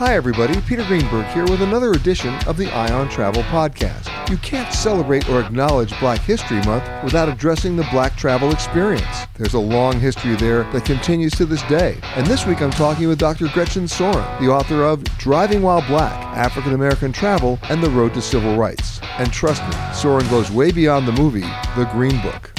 Hi, everybody. Peter Greenberg here with another edition of the Eye on Travel Podcast. You can't celebrate or acknowledge Black History Month without addressing the Black travel experience. There's a long history there that continues to this day. And this week I'm talking with Dr. Gretchen Sorin, the author of Driving While Black African American Travel and the Road to Civil Rights. And trust me, Sorin goes way beyond the movie, The Green Book.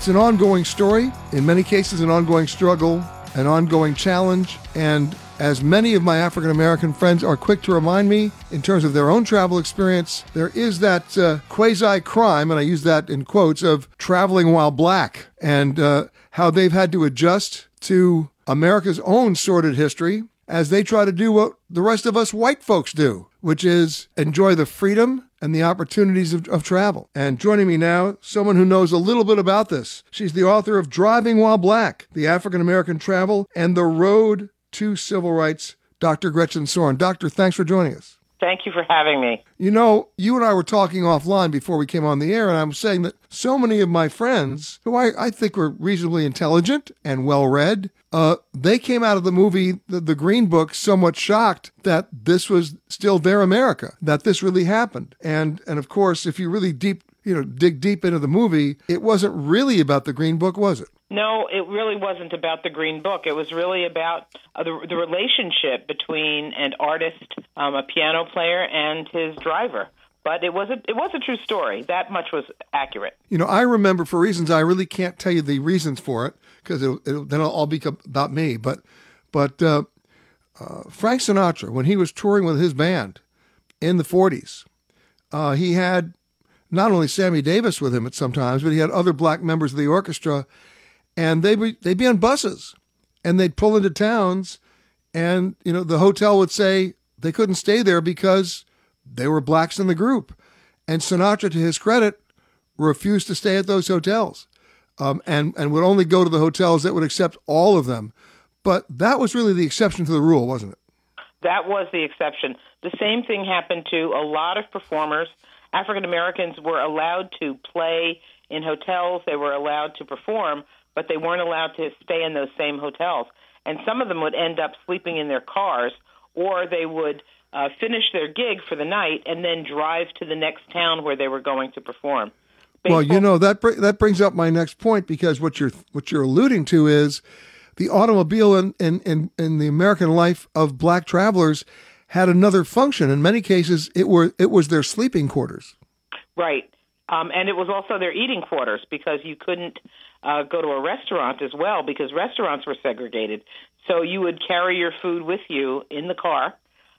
It's an ongoing story, in many cases, an ongoing struggle, an ongoing challenge. And as many of my African American friends are quick to remind me, in terms of their own travel experience, there is that uh, quasi crime, and I use that in quotes, of traveling while black and uh, how they've had to adjust to America's own sordid history as they try to do what the rest of us white folks do, which is enjoy the freedom and the opportunities of, of, travel. And joining me now, someone who knows a little bit about this. She's the author of Driving While Black, the African American Travel and the Road to Civil Rights, Dr. Gretchen Sorin. Doctor, thanks for joining us. Thank you for having me. You know, you and I were talking offline before we came on the air, and I'm saying that so many of my friends, who I, I think were reasonably intelligent and well read, uh, they came out of the movie, the, the Green Book, somewhat shocked that this was still their America, that this really happened. And and of course, if you really deep, you know, dig deep into the movie, it wasn't really about the Green Book, was it? No, it really wasn't about the Green Book. It was really about uh, the, the relationship between an artist, um, a piano player, and his driver. But it was a it was a true story. That much was accurate. You know, I remember for reasons I really can't tell you the reasons for it because it'll, it'll, then it'll all be about me. But but uh, uh, Frank Sinatra, when he was touring with his band in the '40s, uh, he had not only Sammy Davis with him at sometimes, but he had other black members of the orchestra and they would they'd be on buses and they'd pull into towns and you know the hotel would say they couldn't stay there because they were blacks in the group. And sinatra to his credit refused to stay at those hotels um, and and would only go to the hotels that would accept all of them. But that was really the exception to the rule wasn't it? That was the exception. The same thing happened to a lot of performers. African americans were allowed to play in hotels. They were allowed to perform but they weren't allowed to stay in those same hotels. And some of them would end up sleeping in their cars, or they would uh, finish their gig for the night and then drive to the next town where they were going to perform. Baseball- well, you know that br- that brings up my next point because what you're what you're alluding to is the automobile in, in, in, in the American life of black travelers had another function. In many cases, it were it was their sleeping quarters. Right, um, and it was also their eating quarters because you couldn't uh, go to a restaurant as well because restaurants were segregated. So you would carry your food with you in the car,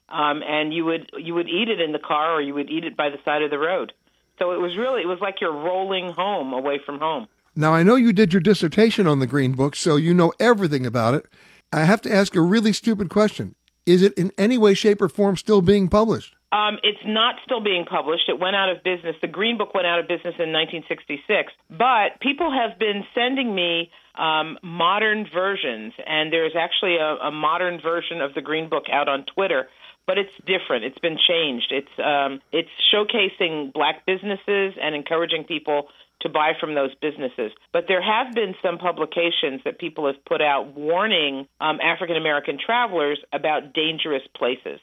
um, and you would you would eat it in the car or you would eat it by the side of the road. So it was really it was like you're rolling home away from home. Now I know you did your dissertation on the Green Book, so you know everything about it. I have to ask a really stupid question. is it in any way, shape, or form still being published? Um, it's not still being published. It went out of business. The Green Book went out of business in 1966. But people have been sending me um, modern versions, and there's actually a, a modern version of the Green Book out on Twitter. But it's different. It's been changed. It's um, it's showcasing black businesses and encouraging people to buy from those businesses. But there have been some publications that people have put out warning um, African American travelers about dangerous places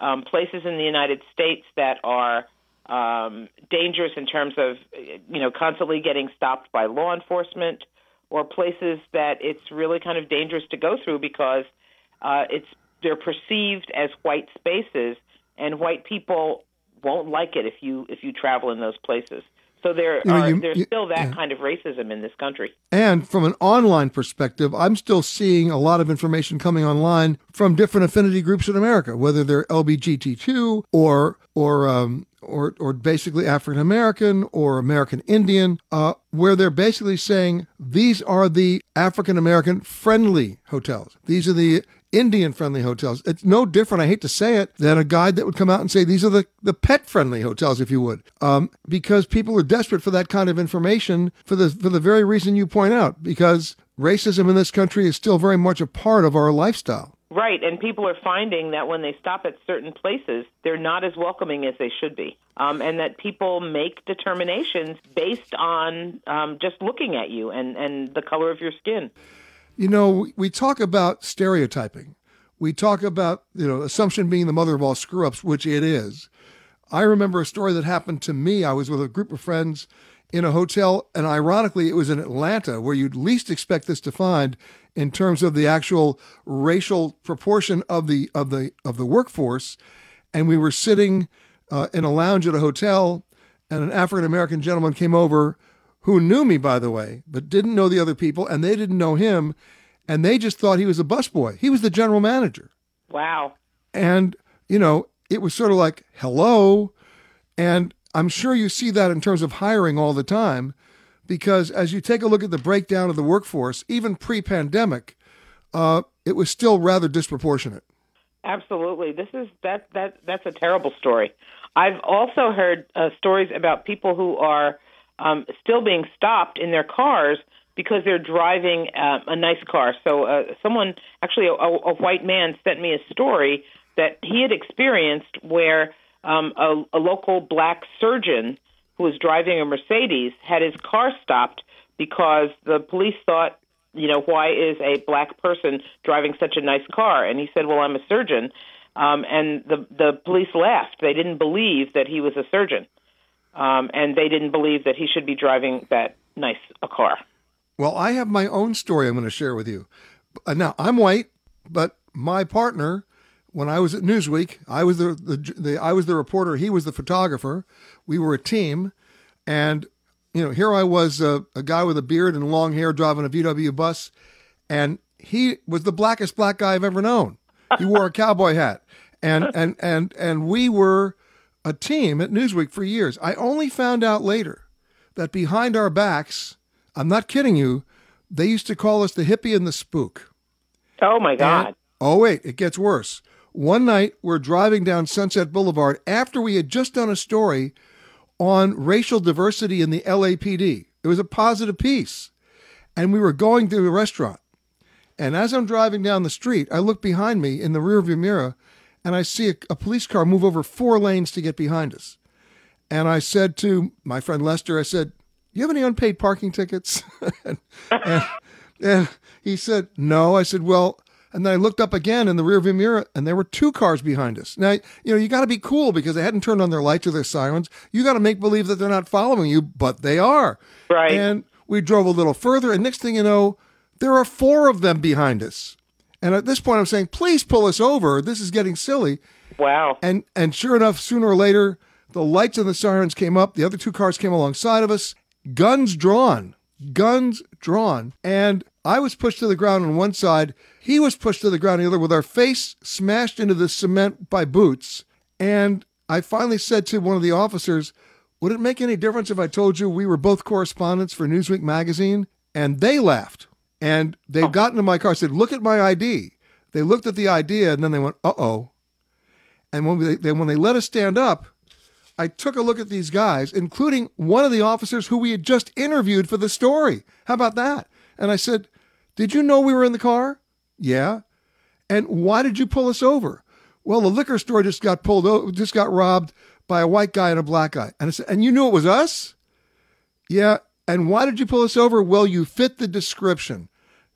um, places in the United States that are um, dangerous in terms of, you know, constantly getting stopped by law enforcement, or places that it's really kind of dangerous to go through because uh, it's they're perceived as white spaces, and white people won't like it if you if you travel in those places. So there you know, are you, there's you, still that yeah. kind of racism in this country. And from an online perspective, I'm still seeing a lot of information coming online from different affinity groups in America, whether they're LBGT2 or or um, or or basically African American or American Indian, uh, where they're basically saying these are the African American friendly hotels. These are the Indian friendly hotels. It's no different, I hate to say it, than a guide that would come out and say these are the, the pet friendly hotels, if you would. Um, because people are desperate for that kind of information for the, for the very reason you point out, because racism in this country is still very much a part of our lifestyle. Right, and people are finding that when they stop at certain places, they're not as welcoming as they should be, um, and that people make determinations based on um, just looking at you and, and the color of your skin. You know, we talk about stereotyping. We talk about, you know, assumption being the mother of all screw ups, which it is. I remember a story that happened to me. I was with a group of friends in a hotel, and ironically, it was in Atlanta, where you'd least expect this to find in terms of the actual racial proportion of the of the of the workforce. And we were sitting uh, in a lounge at a hotel, and an African American gentleman came over who knew me, by the way, but didn't know the other people, and they didn't know him, and they just thought he was a busboy. He was the general manager. Wow. And, you know, it was sort of like, hello. And I'm sure you see that in terms of hiring all the time, because as you take a look at the breakdown of the workforce, even pre pandemic, uh, it was still rather disproportionate. Absolutely. This is that that that's a terrible story. I've also heard uh, stories about people who are um, still being stopped in their cars because they're driving uh, a nice car. So uh, someone, actually a, a white man, sent me a story that he had experienced where um, a, a local black surgeon who was driving a Mercedes had his car stopped because the police thought, you know, why is a black person driving such a nice car? And he said, well, I'm a surgeon. Um, and the the police laughed. They didn't believe that he was a surgeon um, and they didn't believe that he should be driving that nice a car. Well, I have my own story I'm going to share with you. Uh, now, I'm white, but my partner, when I was at Newsweek, I was the, the, the I was the reporter, he was the photographer. We were a team, and you know, here I was, uh, a guy with a beard and long hair driving a VW bus, and he was the blackest black guy I've ever known. He wore a cowboy hat, and and and and we were a team at Newsweek for years. I only found out later that behind our backs, I'm not kidding you, they used to call us the hippie and the spook. Oh my God. And, oh, wait, it gets worse. One night, we're driving down Sunset Boulevard after we had just done a story on racial diversity in the LAPD. It was a positive piece. And we were going to a restaurant. And as I'm driving down the street, I look behind me in the rearview mirror and I see a, a police car move over four lanes to get behind us. And I said to my friend Lester, I said, you have any unpaid parking tickets? and, and, and, he said, no. I said, well, and then I looked up again in the rearview mirror and there were two cars behind us. Now, you know, you got to be cool because they hadn't turned on their lights or their sirens. You got to make believe that they're not following you, but they are. Right. And we drove a little further and next thing you know, there are four of them behind us. And at this point, I'm saying, please pull us over. This is getting silly. Wow. And and sure enough, sooner or later, the lights and the sirens came up. The other two cars came alongside of us, guns drawn, guns drawn. And I was pushed to the ground on one side. He was pushed to the ground on the other with our face smashed into the cement by boots. And I finally said to one of the officers, Would it make any difference if I told you we were both correspondents for Newsweek magazine? And they laughed. And they oh. got into my car, said, Look at my ID. They looked at the ID and then they went, uh oh. And when, they, then when they let us stand up, I took a look at these guys, including one of the officers who we had just interviewed for the story. How about that? And I said, Did you know we were in the car? Yeah. And why did you pull us over? Well, the liquor store just got pulled over, just got robbed by a white guy and a black guy. And I said, And you knew it was us? Yeah. And why did you pull us over? Well, you fit the description.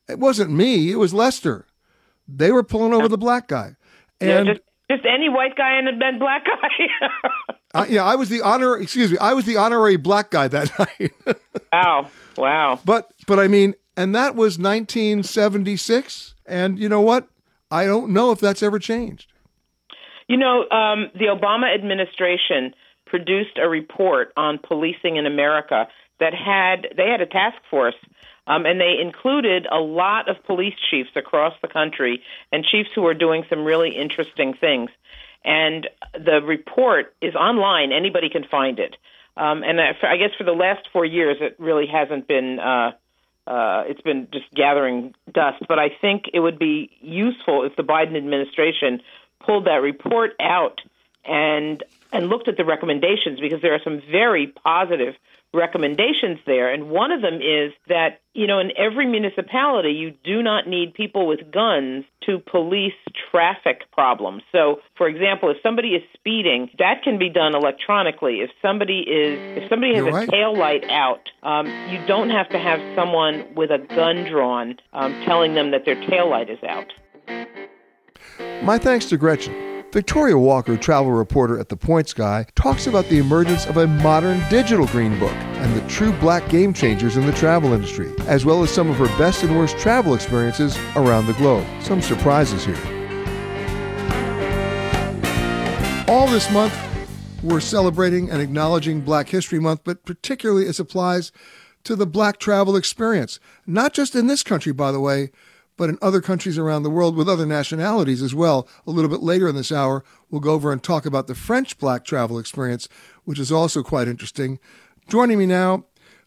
It wasn't me, it was Lester. They were pulling over the black guy. And yeah, just, just any white guy and a black guy. uh, yeah, I was the honor. Excuse me, I was the honorary black guy that night. wow, wow. But but I mean, and that was 1976. And you know what? I don't know if that's ever changed. You know, um, the Obama administration produced a report on policing in America that had they had a task force um, and they included a lot of police chiefs across the country and chiefs who are doing some really interesting things. And the report is online; anybody can find it. Um, and I guess for the last four years, it really hasn't been. Uh, uh, it's been just gathering dust. But I think it would be useful if the Biden administration pulled that report out and and looked at the recommendations because there are some very positive recommendations there. And one of them is that, you know, in every municipality, you do not need people with guns to police traffic problems. So, for example, if somebody is speeding, that can be done electronically. If somebody is, if somebody has You're a right. tail light out, um, you don't have to have someone with a gun drawn um, telling them that their tail light is out. My thanks to Gretchen. Victoria Walker, travel reporter at The Points Guy, talks about the emergence of a modern digital green book and the true black game changers in the travel industry, as well as some of her best and worst travel experiences around the globe. Some surprises here. All this month, we're celebrating and acknowledging Black History Month, but particularly as applies to the black travel experience. Not just in this country, by the way, but in other countries around the world with other nationalities as well. A little bit later in this hour, we'll go over and talk about the French black travel experience, which is also quite interesting. Joining me now,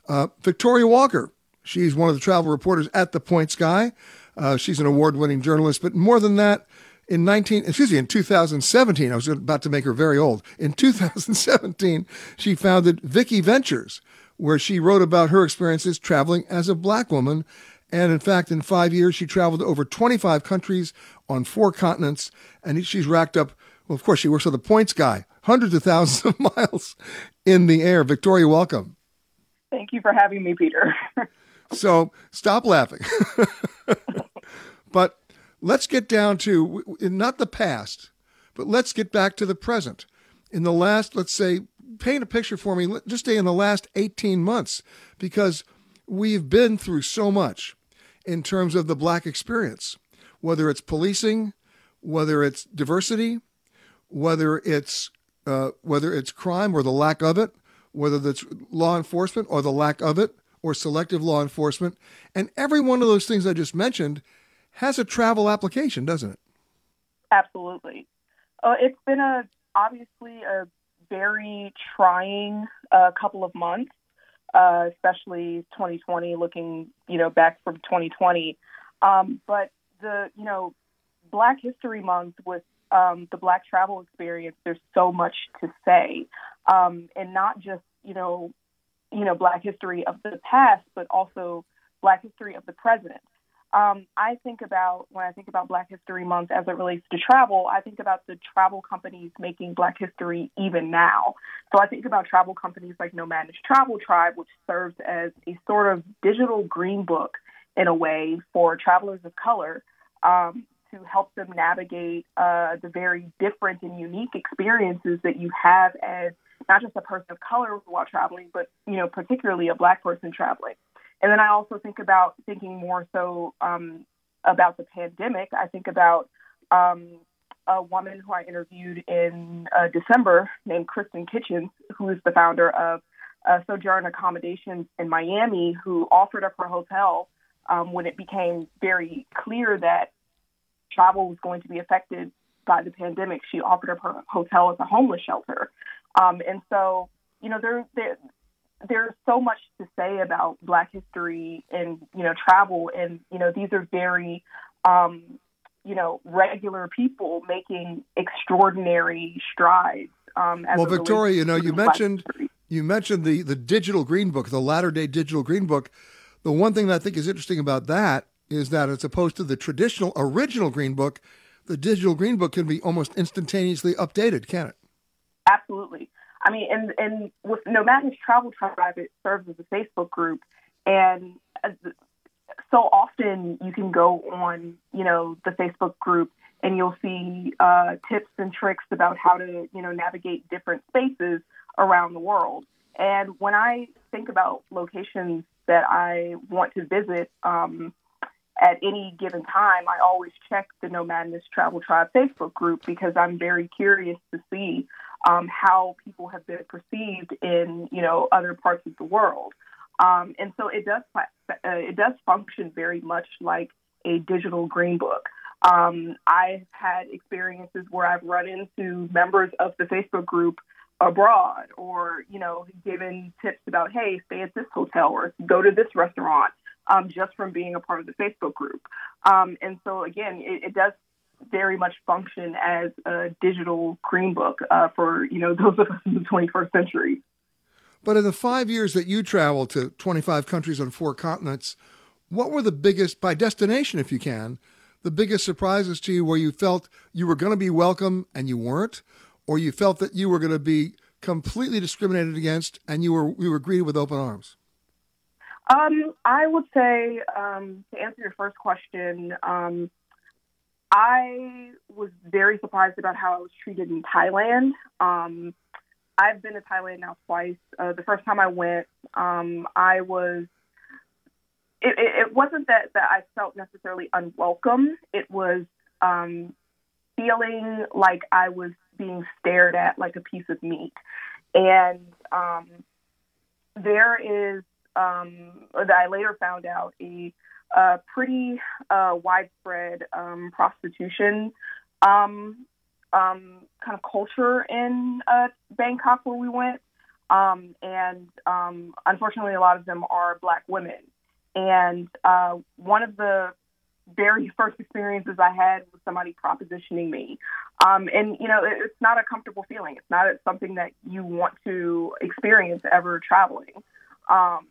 uh, Victoria Walker. She's one of the travel reporters at The Points Guy. Uh, she's an award-winning journalist, but more than that, in 19 excuse me in 2017 i was about to make her very old in 2017 she founded vicky ventures where she wrote about her experiences traveling as a black woman and in fact in five years she traveled to over 25 countries on four continents. And she's racked up well of course she works for the points guy hundreds of thousands of miles in the air. Victoria welcome. Thank you for having me peter. So stop laughing. But let's get down to not the past, but let's get back to the present. In the last, let's say, paint a picture for me, just say in the last 18 months, because we've been through so much in terms of the black experience, whether it's policing, whether it's diversity, whether it's uh, whether it's crime or the lack of it, whether it's law enforcement or the lack of it, or selective law enforcement, and every one of those things I just mentioned has a travel application, doesn't it? Absolutely. Uh, it's been a obviously a very trying uh, couple of months, uh, especially 2020. Looking, you know, back from 2020, um, but the you know Black History Month with um, the Black travel experience. There's so much to say, um, and not just you know you know Black history of the past, but also Black history of the present um, I think about when I think about Black History Month as it relates to travel, I think about the travel companies making Black history even now. So I think about travel companies like Nomadness Travel Tribe, which serves as a sort of digital green book in a way for travelers of color um, to help them navigate uh, the very different and unique experiences that you have as not just a person of color while traveling, but you know particularly a Black person traveling. And then I also think about thinking more so um, about the pandemic. I think about um, a woman who I interviewed in uh, December named Kristen Kitchens, who is the founder of uh, Sojourn Accommodations in Miami, who offered up her hotel um, when it became very clear that travel was going to be affected by the pandemic. She offered up her hotel as a homeless shelter. Um, and so, you know, there, there, there's so much to say about Black history and you know travel, and you know these are very um, you know, regular people making extraordinary strides. Um, well, Victoria, you know, you mentioned you mentioned the the digital green book, the latter day digital green book. The one thing that I think is interesting about that is that as opposed to the traditional original green book, the digital green book can be almost instantaneously updated, can it? Absolutely. I mean, and and with Nomadness Travel Tribe, it serves as a Facebook group, and so often you can go on, you know, the Facebook group and you'll see uh, tips and tricks about how to, you know, navigate different spaces around the world. And when I think about locations that I want to visit um, at any given time, I always check the Nomadness Travel Tribe Facebook group because I'm very curious to see um, how people have been perceived in, you know, other parts of the world. Um, and so it does uh, it does function very much like a digital green book. Um, I've had experiences where I've run into members of the Facebook group abroad, or you know, given tips about hey, stay at this hotel or go to this restaurant, um, just from being a part of the Facebook group. Um, and so again, it, it, does very much function as a digital green book uh, for you know those of us in the 21st century. But in the five years that you traveled to 25 countries on four continents, what were the biggest, by destination if you can, the biggest surprises to you where you felt you were going to be welcome and you weren't, or you felt that you were going to be completely discriminated against and you were you were greeted with open arms? Um, I would say um, to answer your first question, um, I was very surprised about how I was treated in Thailand. Um, I've been to Thailand now twice. Uh, the first time I went, um, I was. It, it, it, wasn't that, that I felt necessarily unwelcome. It was um, feeling like I was being stared at like a piece of meat. And there is, um, that I later found out, a, a pretty uh, widespread um, prostitution um, um, kind of culture in uh, Bangkok where we went. Um, and um, unfortunately, a lot of them are black women. And uh, one of the very first experiences I had was somebody propositioning me. Um, and, you know, it, it's not a comfortable feeling. It's not something that you want to experience ever traveling. Um,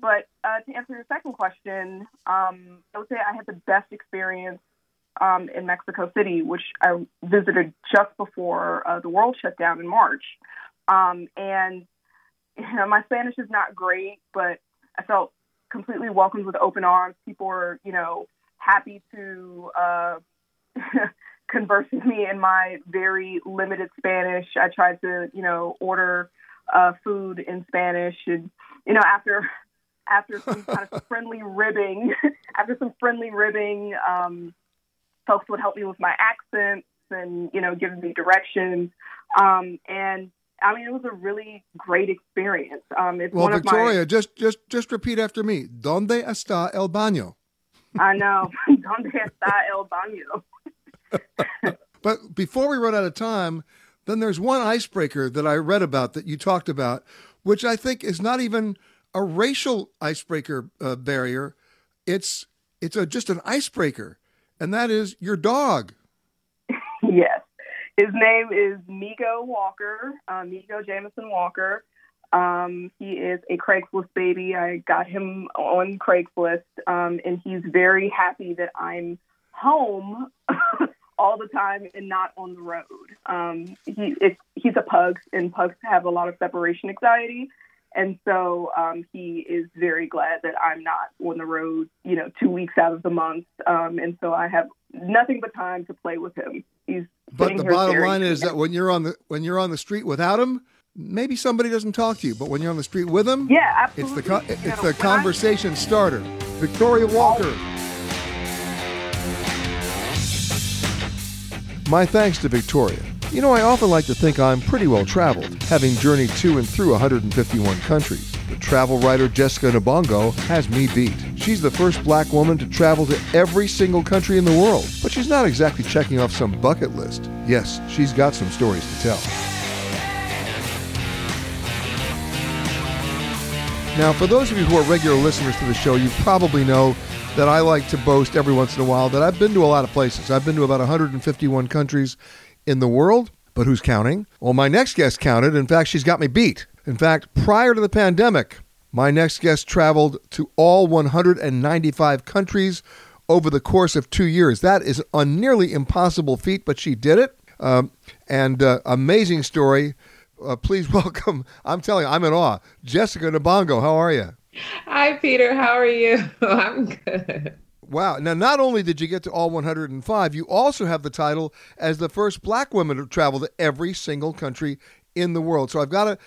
but uh, to answer your second question, um, I would say I had the best experience um, in Mexico City, which I visited just before uh, the world shut down in March. Um, and you know, my Spanish is not great, but I felt completely welcomed with open arms. People were, you know, happy to uh, converse with me in my very limited Spanish. I tried to, you know, order uh, food in Spanish, and you know, after after some kind of friendly ribbing, after some friendly ribbing, um, folks would help me with my accents and you know give me directions. Um, and I mean, it was a really great experience. Um, it's well, Victoria, my... just just just repeat after me. ¿Dónde está el baño? I know. ¿Dónde está el baño? but before we run out of time, then there's one icebreaker that I read about that you talked about, which I think is not even a racial icebreaker uh, barrier. It's it's a, just an icebreaker and that is your dog. yes. His name is Migo Walker, uh, Migo Jameson Walker. Um, he is a Craigslist baby. I got him on Craigslist, um, and he's very happy that I'm home all the time and not on the road. Um, he, he's a pug, and pugs have a lot of separation anxiety. And so um, he is very glad that I'm not on the road, you know, two weeks out of the month. Um, and so I have nothing but time to play with him. He's but the bottom line is that when you're on the when you're on the street without him, maybe somebody doesn't talk to you. But when you're on the street with him, yeah, absolutely. It's the it's know, the conversation I... starter. Victoria Walker. My thanks to Victoria. You know, I often like to think I'm pretty well traveled, having journeyed to and through 151 countries. The travel writer Jessica Nabongo has me beat. She's the first black woman to travel to every single country in the world, but she's not exactly checking off some bucket list. Yes, she's got some stories to tell. Now, for those of you who are regular listeners to the show, you probably know that I like to boast every once in a while that I've been to a lot of places. I've been to about 151 countries in the world, but who's counting? Well, my next guest counted. In fact, she's got me beat. In fact, prior to the pandemic, my next guest traveled to all 195 countries over the course of two years. That is a nearly impossible feat, but she did it. Um, and uh, amazing story. Uh, please welcome, I'm telling you, I'm in awe. Jessica Nabongo, how are you? Hi, Peter. How are you? I'm good. Wow. Now, not only did you get to all 105, you also have the title as the first black woman to travel to every single country in the world. So I've got to,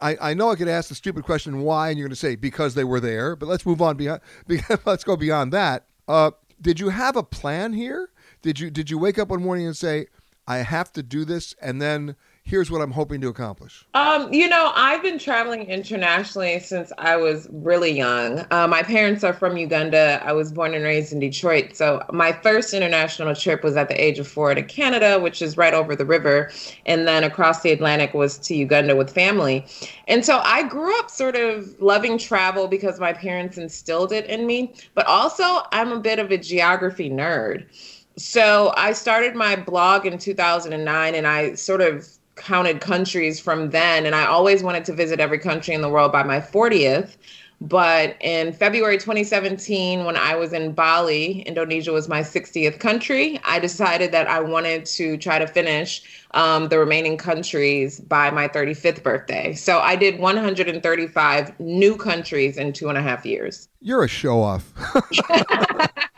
I, I know I could ask the stupid question why, and you're going to say because they were there, but let's move on beyond, let's go beyond that. Uh, did you have a plan here? Did you, did you wake up one morning and say, I have to do this, and then here's what I'm hoping to accomplish? Um, you know, I've been traveling internationally since I was really young. Uh, my parents are from Uganda. I was born and raised in Detroit. So my first international trip was at the age of four to Canada, which is right over the river. And then across the Atlantic was to Uganda with family. And so I grew up sort of loving travel because my parents instilled it in me. But also, I'm a bit of a geography nerd. So I started my blog in 2009 and I sort of counted countries from then. And I always wanted to visit every country in the world by my 40th. But in February 2017, when I was in Bali, Indonesia was my 60th country, I decided that I wanted to try to finish um, the remaining countries by my 35th birthday. So I did 135 new countries in two and a half years. You're a show off.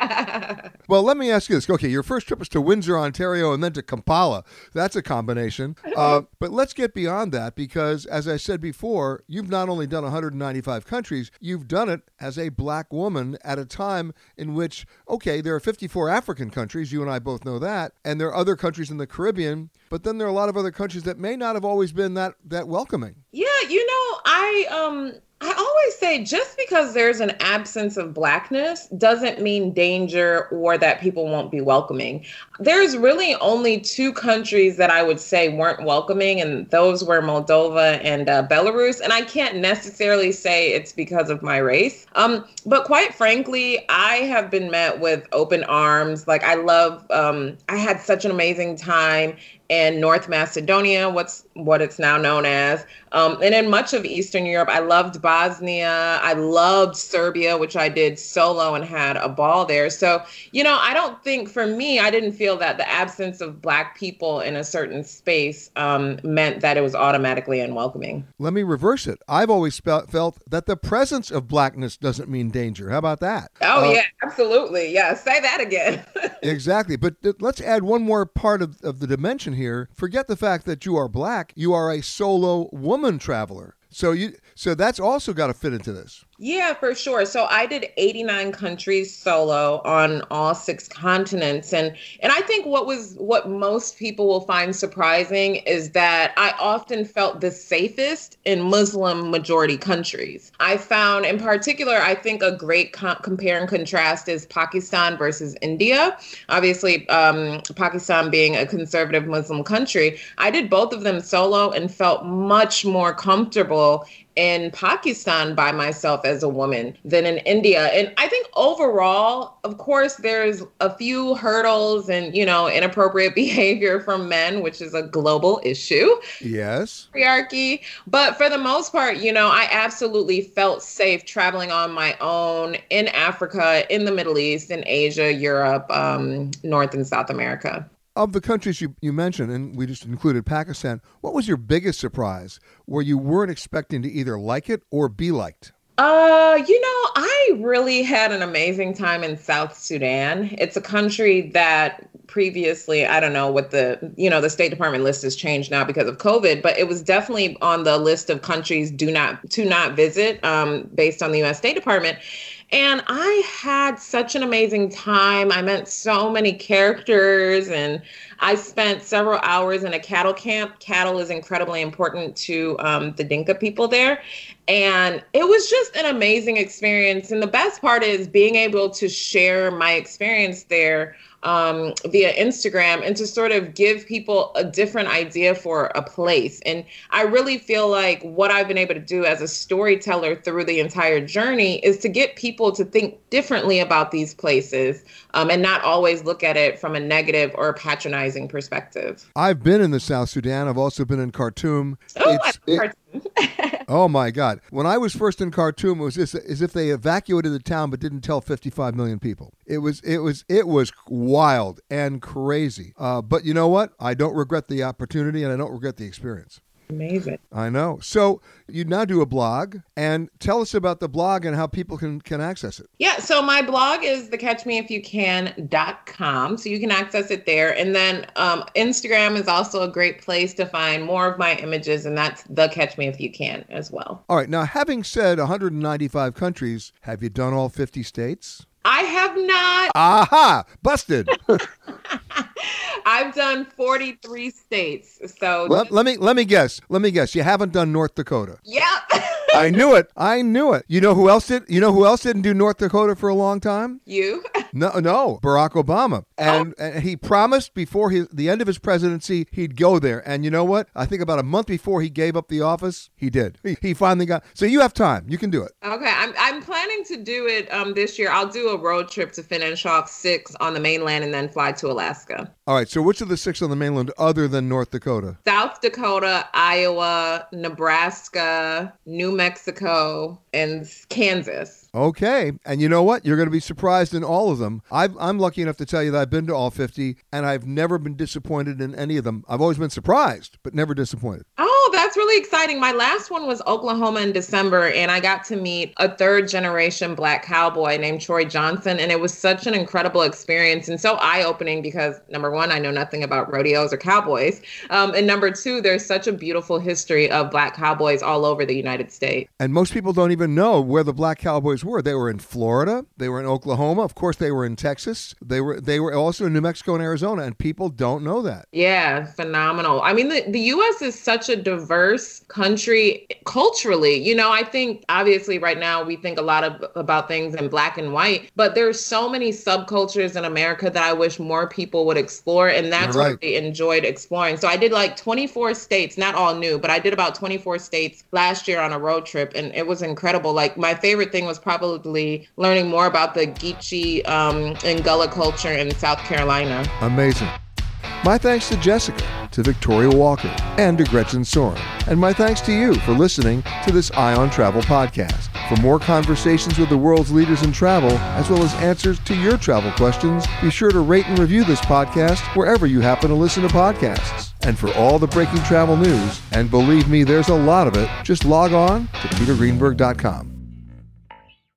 well, let me ask you this. Okay, your first trip was to Windsor, Ontario, and then to Kampala. That's a combination. Uh, but let's get beyond that because, as I said before, you've not only done 195 countries, you've done it as a black woman at a time in which, okay, there are 54 African countries. You and I both know that. And there are other countries in the Caribbean. But then there are a lot of other countries that may not have always been that, that welcoming. Yeah, you know, I um I always say just because there's an absence of blackness doesn't mean danger or that people won't be welcoming. There's really only two countries that I would say weren't welcoming, and those were Moldova and uh, Belarus. And I can't necessarily say it's because of my race. Um, but quite frankly, I have been met with open arms. Like I love, um, I had such an amazing time and North Macedonia, what's what it's now known as, um, and in much of Eastern Europe. I loved Bosnia. I loved Serbia, which I did solo and had a ball there. So you know, I don't think for me, I didn't feel that the absence of Black people in a certain space um, meant that it was automatically unwelcoming. Let me reverse it. I've always felt that the presence of blackness doesn't mean danger. How about that? Oh uh, yeah, absolutely. Yeah, say that again. exactly. But th- let's add one more part of, of the dimension here, forget the fact that you are black, you are a solo woman traveler. So you so that's also got to fit into this. Yeah, for sure. So I did 89 countries solo on all six continents and and I think what was what most people will find surprising is that I often felt the safest in Muslim majority countries. I found in particular I think a great com- compare and contrast is Pakistan versus India. Obviously um, Pakistan being a conservative Muslim country, I did both of them solo and felt much more comfortable in Pakistan by myself as a woman than in India. And I think overall, of course, there's a few hurdles and, you know, inappropriate behavior from men, which is a global issue. Yes. Patriarchy. But for the most part, you know, I absolutely felt safe traveling on my own in Africa, in the Middle East, in Asia, Europe, um, North and South America. Of the countries you, you mentioned, and we just included Pakistan, what was your biggest surprise where you weren't expecting to either like it or be liked? Uh, you know, I really had an amazing time in South Sudan. It's a country that previously, I don't know what the, you know, the State Department list has changed now because of COVID, but it was definitely on the list of countries do not to not visit um, based on the US State Department. And I had such an amazing time. I met so many characters and I spent several hours in a cattle camp. Cattle is incredibly important to um, the Dinka people there. And it was just an amazing experience. And the best part is being able to share my experience there um, via Instagram and to sort of give people a different idea for a place. And I really feel like what I've been able to do as a storyteller through the entire journey is to get people to think differently about these places um, and not always look at it from a negative or patronizing perspective. I've been in the South Sudan. I've also been in Khartoum. Oh, it, oh my God! When I was first in Khartoum, it was as, if they evacuated the town but didn't tell 55 million people. It was it was it was wild and crazy. Uh, but you know what? I don't regret the opportunity, and I don't regret the experience. Amazing. I know. So you now do a blog and tell us about the blog and how people can, can access it. Yeah. So my blog is the catchmeifyoucan.com. So you can access it there. And then um, Instagram is also a great place to find more of my images. And that's the Catch Me If You Can as well. All right. Now, having said 195 countries, have you done all 50 states? I have not. Aha! Busted. I've done 43 states. So let, let, me let me guess. Let me guess. You haven't done North Dakota. Yep. I knew it. I knew it. You know who else did? You know who else didn't do North Dakota for a long time? You. No, no, Barack Obama. And, oh. and he promised before his, the end of his presidency he'd go there. And you know what? I think about a month before he gave up the office, he did. He, he finally got. So you have time. You can do it. Okay, I'm I'm planning to do it um this year. I'll do a road trip to finish off six on the mainland and then fly to Alaska. All right. So which of the six on the mainland other than North Dakota? South Dakota, Iowa, Nebraska, New Mexico, and Kansas. Okay. And you know what? You're going to be surprised in all of them. i am lucky enough to tell you that I've been to all 50 and I've never been disappointed in any of them. I've always been surprised, but never disappointed. Oh, that's really exciting. My last one was Oklahoma in December, and I got to meet a third generation black cowboy named Troy Johnson. And it was such an incredible experience and so eye opening because number one, I know nothing about rodeos or cowboys. Um, and number two, there's such a beautiful history of black cowboys all over the United States. And most people don't even know where the black cowboys were. They were in Florida, they were in Oklahoma, of course they were in Texas. They were they were also in New Mexico and Arizona and people don't know that. Yeah, phenomenal. I mean the, the US is such a diverse country culturally. You know, I think obviously right now we think a lot of about things in black and white, but there's so many subcultures in America that I wish more people would explore and that's right. what I enjoyed exploring. So I did like 24 states, not all new, but I did about 24 states last year on a road trip and it was incredible. Like my favorite thing was probably probably learning more about the Geechee um, and Gullah culture in South Carolina. Amazing. My thanks to Jessica, to Victoria Walker, and to Gretchen Sorin. And my thanks to you for listening to this Eye on Travel podcast. For more conversations with the world's leaders in travel, as well as answers to your travel questions, be sure to rate and review this podcast wherever you happen to listen to podcasts. And for all the breaking travel news, and believe me, there's a lot of it, just log on to petergreenberg.com.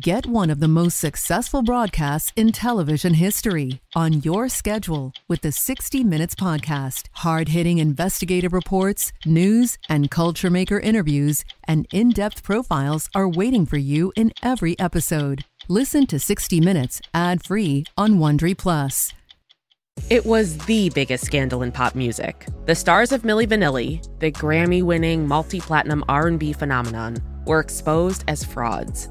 Get one of the most successful broadcasts in television history on your schedule with the 60 Minutes Podcast. Hard hitting investigative reports, news, and culture maker interviews, and in depth profiles are waiting for you in every episode. Listen to 60 Minutes ad free on Wondery Plus. It was the biggest scandal in pop music. The stars of Milli Vanilli, the Grammy-winning multi-platinum R&B phenomenon, were exposed as frauds.